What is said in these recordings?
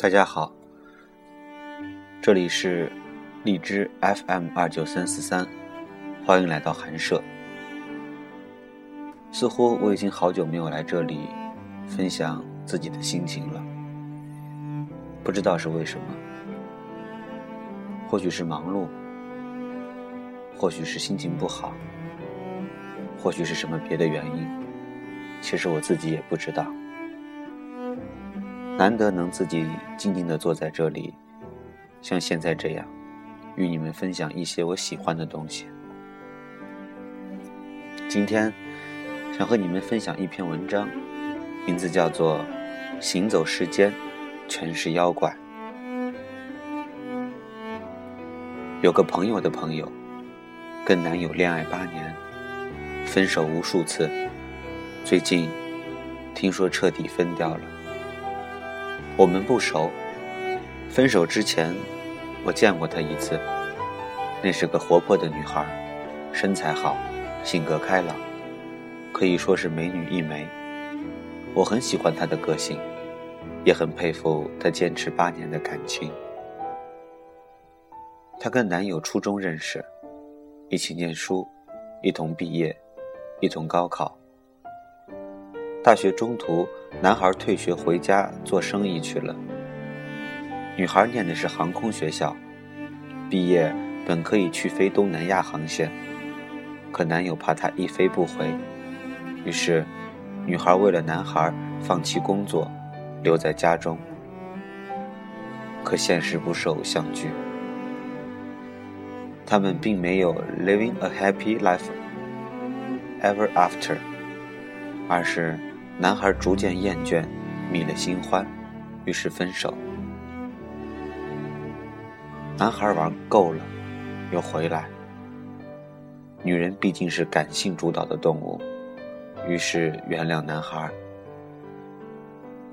大家好，这里是荔枝 FM 二九三四三，欢迎来到寒舍。似乎我已经好久没有来这里分享自己的心情了，不知道是为什么，或许是忙碌，或许是心情不好，或许是什么别的原因，其实我自己也不知道。难得能自己静静地坐在这里，像现在这样，与你们分享一些我喜欢的东西。今天想和你们分享一篇文章，名字叫做《行走世间，全是妖怪》。有个朋友的朋友，跟男友恋爱八年，分手无数次，最近听说彻底分掉了。我们不熟，分手之前我见过她一次。那是个活泼的女孩，身材好，性格开朗，可以说是美女一枚。我很喜欢她的个性，也很佩服她坚持八年的感情。她跟男友初中认识，一起念书，一同毕业，一同高考。大学中途，男孩退学回家做生意去了。女孩念的是航空学校，毕业本可以去飞东南亚航线，可男友怕她一飞不回，于是女孩为了男孩放弃工作，留在家中。可现实不是偶像剧，他们并没有 living a happy life ever after，而是。男孩逐渐厌倦，觅了新欢，于是分手。男孩玩够了，又回来。女人毕竟是感性主导的动物，于是原谅男孩。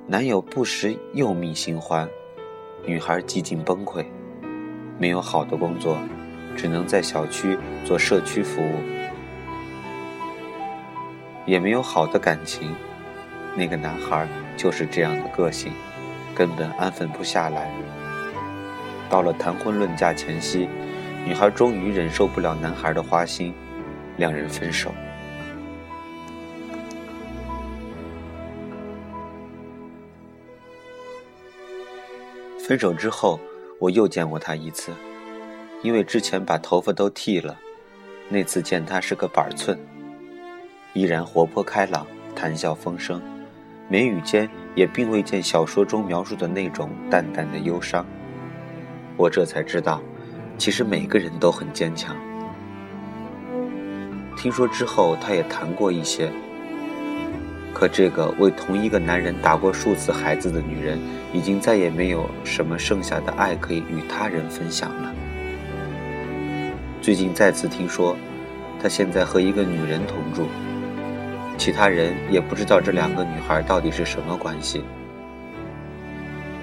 男友不时又觅新欢，女孩几近崩溃，没有好的工作，只能在小区做社区服务，也没有好的感情。那个男孩就是这样的个性，根本安分不下来。到了谈婚论嫁前夕，女孩终于忍受不了男孩的花心，两人分手。分手之后，我又见过他一次，因为之前把头发都剃了，那次见他是个板寸，依然活泼开朗，谈笑风生。眉宇间也并未见小说中描述的那种淡淡的忧伤。我这才知道，其实每个人都很坚强。听说之后，他也谈过一些。可这个为同一个男人打过数次孩子的女人，已经再也没有什么剩下的爱可以与他人分享了。最近再次听说，他现在和一个女人同住。其他人也不知道这两个女孩到底是什么关系。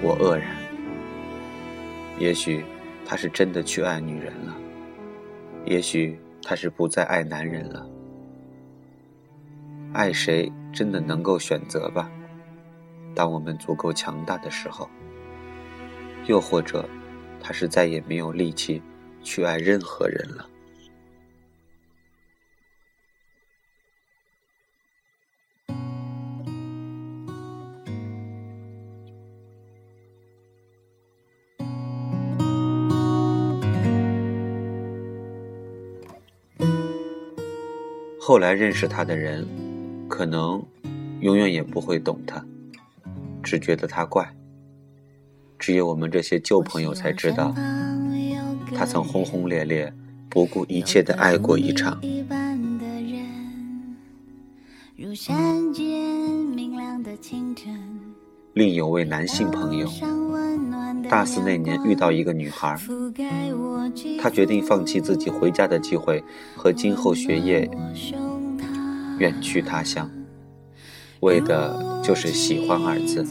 我愕然。也许他是真的去爱女人了，也许他是不再爱男人了。爱谁真的能够选择吧？当我们足够强大的时候。又或者，他是再也没有力气去爱任何人了。后来认识他的人，可能永远也不会懂他，只觉得他怪。只有我们这些旧朋友才知道，他曾轰轰烈烈、不顾一切的爱过一场。另有位男性朋友，大四那年遇到一个女孩，他决定放弃自己回家的机会和今后学业，远去他乡，为的就是喜欢二字。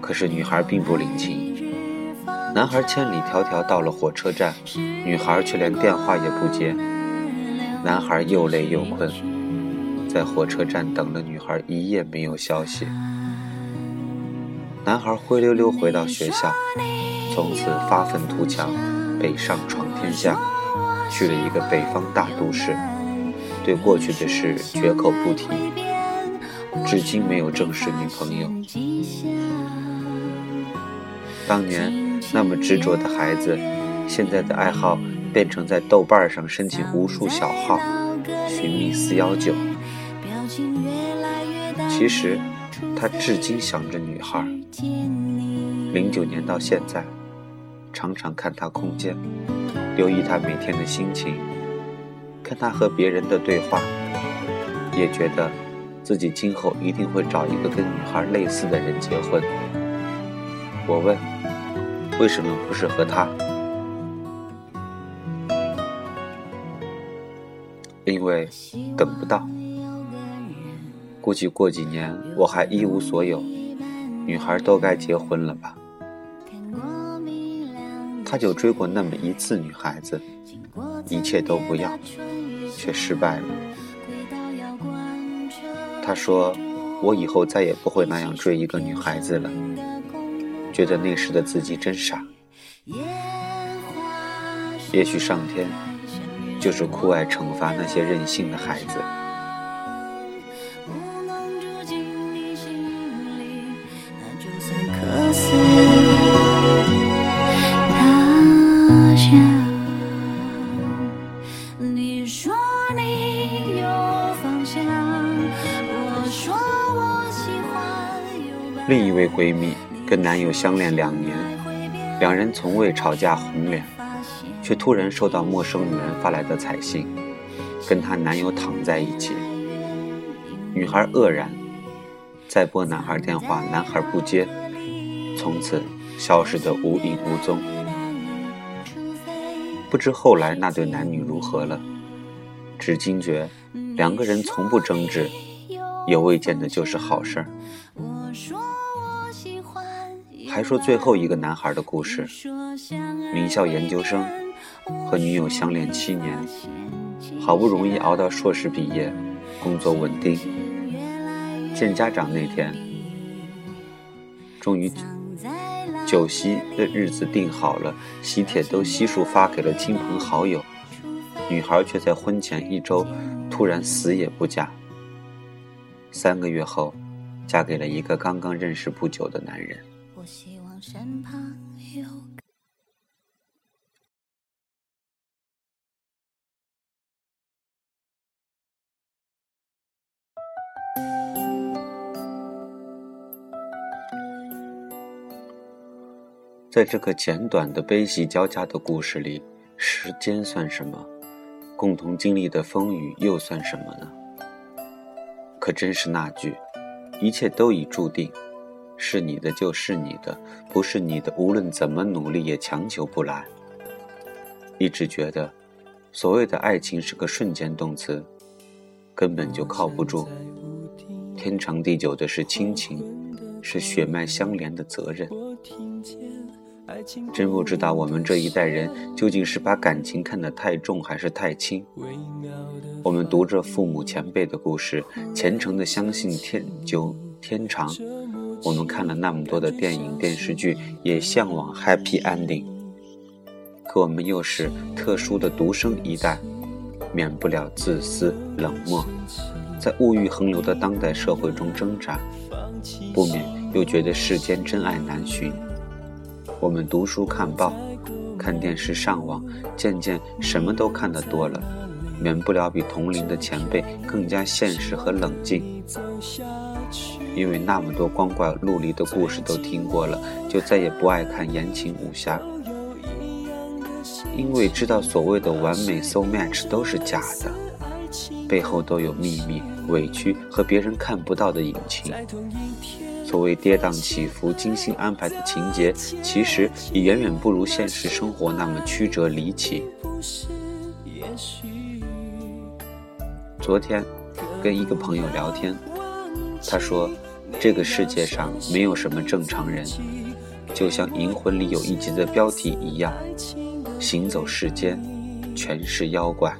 可是女孩并不领情，男孩千里迢迢到了火车站，女孩却连电话也不接。男孩又累又困，在火车站等了女孩一夜没有消息。男孩灰溜溜回到学校，从此发愤图强，北上闯天下，去了一个北方大都市，对过去的事绝口不提，至今没有正式女朋友。当年那么执着的孩子，现在的爱好变成在豆瓣上申请无数小号，寻觅四幺九。其实。他至今想着女孩。零九年到现在，常常看他空间，留意他每天的心情，看他和别人的对话，也觉得自己今后一定会找一个跟女孩类似的人结婚。我问，为什么不是和他？因为等不到。估计过几年我还一无所有，女孩都该结婚了吧？他就追过那么一次女孩子，一切都不要，却失败了。他说：“我以后再也不会那样追一个女孩子了。”觉得那时的自己真傻。也许上天就是酷爱惩罚那些任性的孩子。另一位闺蜜跟男友相恋两年，两人从未吵架红脸，却突然收到陌生女人发来的彩信，跟她男友躺在一起。女孩愕然，再拨男孩电话，男孩不接，从此消失得无影无踪。不知后来那对男女如何了，只惊觉两个人从不争执，也未见得就是好事儿。还说最后一个男孩的故事：名校研究生，和女友相恋七年，好不容易熬到硕士毕业，工作稳定。见家长那天，终于酒席的日子定好了，喜帖都悉数发给了亲朋好友。女孩却在婚前一周突然死也不嫁。三个月后，嫁给了一个刚刚认识不久的男人。我希望身旁有。在这个简短的悲喜交加的故事里，时间算什么？共同经历的风雨又算什么呢？可真是那句：“一切都已注定。”是你的就是你的，不是你的，无论怎么努力也强求不来。一直觉得，所谓的爱情是个瞬间动词，根本就靠不住。天长地久的是亲情，是血脉相连的责任。真不知道我们这一代人究竟是把感情看得太重还是太轻。我们读着父母前辈的故事，虔诚的相信天久天长。我们看了那么多的电影电视剧，也向往 happy ending。可我们又是特殊的独生一代，免不了自私冷漠，在物欲横流的当代社会中挣扎，不免又觉得世间真爱难寻。我们读书看报，看电视上网，渐渐什么都看得多了，免不了比同龄的前辈更加现实和冷静。因为那么多光怪陆离的故事都听过了，就再也不爱看言情武侠。因为知道所谓的完美 so match 都是假的，背后都有秘密、委屈和别人看不到的隐情。所谓跌宕起伏、精心安排的情节，其实也远远不如现实生活那么曲折离奇。昨天跟一个朋友聊天，他说。这个世界上没有什么正常人，就像《银魂》里有一集的标题一样，行走世间，全是妖怪。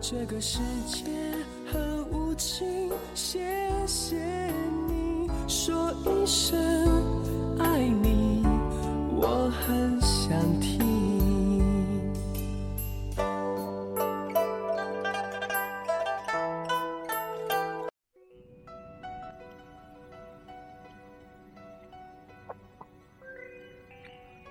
这个世界很无情，谢谢你说一声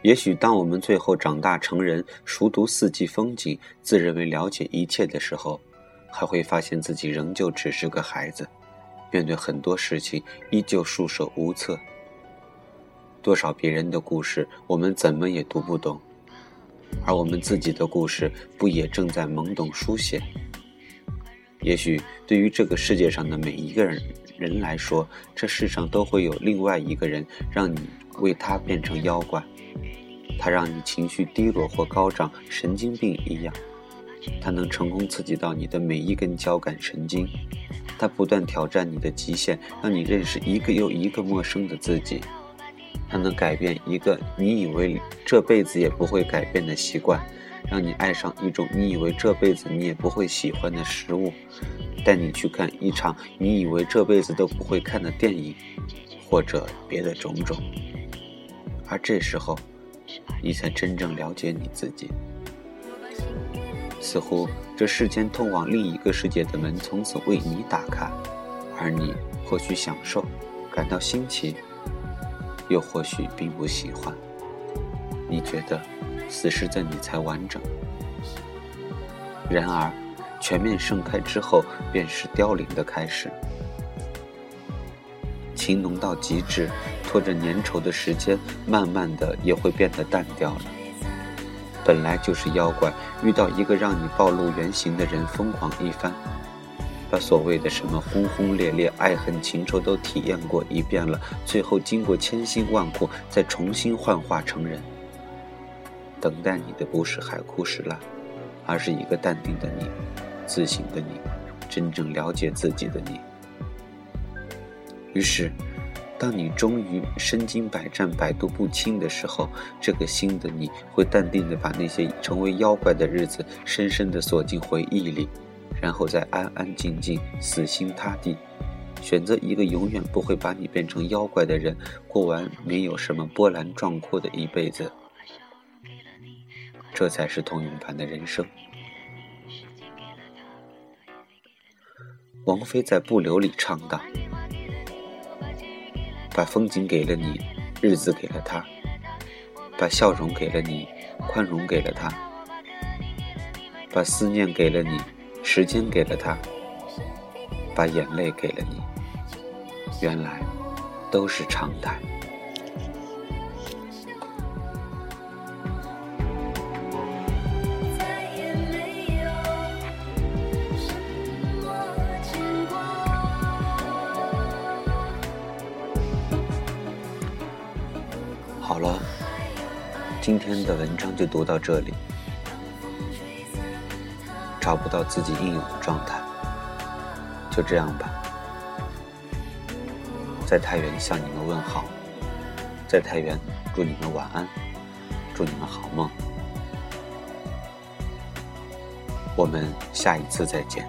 也许当我们最后长大成人，熟读四季风景，自认为了解一切的时候，还会发现自己仍旧只是个孩子，面对很多事情依旧束手无策。多少别人的故事，我们怎么也读不懂，而我们自己的故事，不也正在懵懂书写？也许对于这个世界上的每一个人人来说，这世上都会有另外一个人，让你为他变成妖怪。它让你情绪低落或高涨，神经病一样。它能成功刺激到你的每一根交感神经，它不断挑战你的极限，让你认识一个又一个陌生的自己。它能改变一个你以为这辈子也不会改变的习惯，让你爱上一种你以为这辈子你也不会喜欢的食物，带你去看一场你以为这辈子都不会看的电影，或者别的种种。而这时候。你才真正了解你自己。似乎这世间通往另一个世界的门从此为你打开，而你或许享受，感到新奇，又或许并不喜欢。你觉得此时的你才完整。然而，全面盛开之后，便是凋零的开始。情浓到极致。拖着粘稠的时间，慢慢的也会变得淡掉了。本来就是妖怪，遇到一个让你暴露原形的人，疯狂一番，把所谓的什么轰轰烈烈、爱恨情仇都体验过一遍了，最后经过千辛万苦，再重新幻化成人。等待你的不是海枯石烂，而是一个淡定的你，自省的你，真正了解自己的你。于是。当你终于身经百战、百毒不侵的时候，这个新的你会淡定的把那些成为妖怪的日子深深的锁进回忆里，然后再安安静静、死心塌地，选择一个永远不会把你变成妖怪的人，过完没有什么波澜壮阔的一辈子。这才是通用版的人生。王菲在《不留》里唱道。把风景给了你，日子给了他；把笑容给了你，宽容给了他；把思念给了你，时间给了他；把眼泪给了你，原来都是常态。好了，今天的文章就读到这里。找不到自己应有的状态，就这样吧。在太原向你们问好，在太原祝你们晚安，祝你们好梦。我们下一次再见。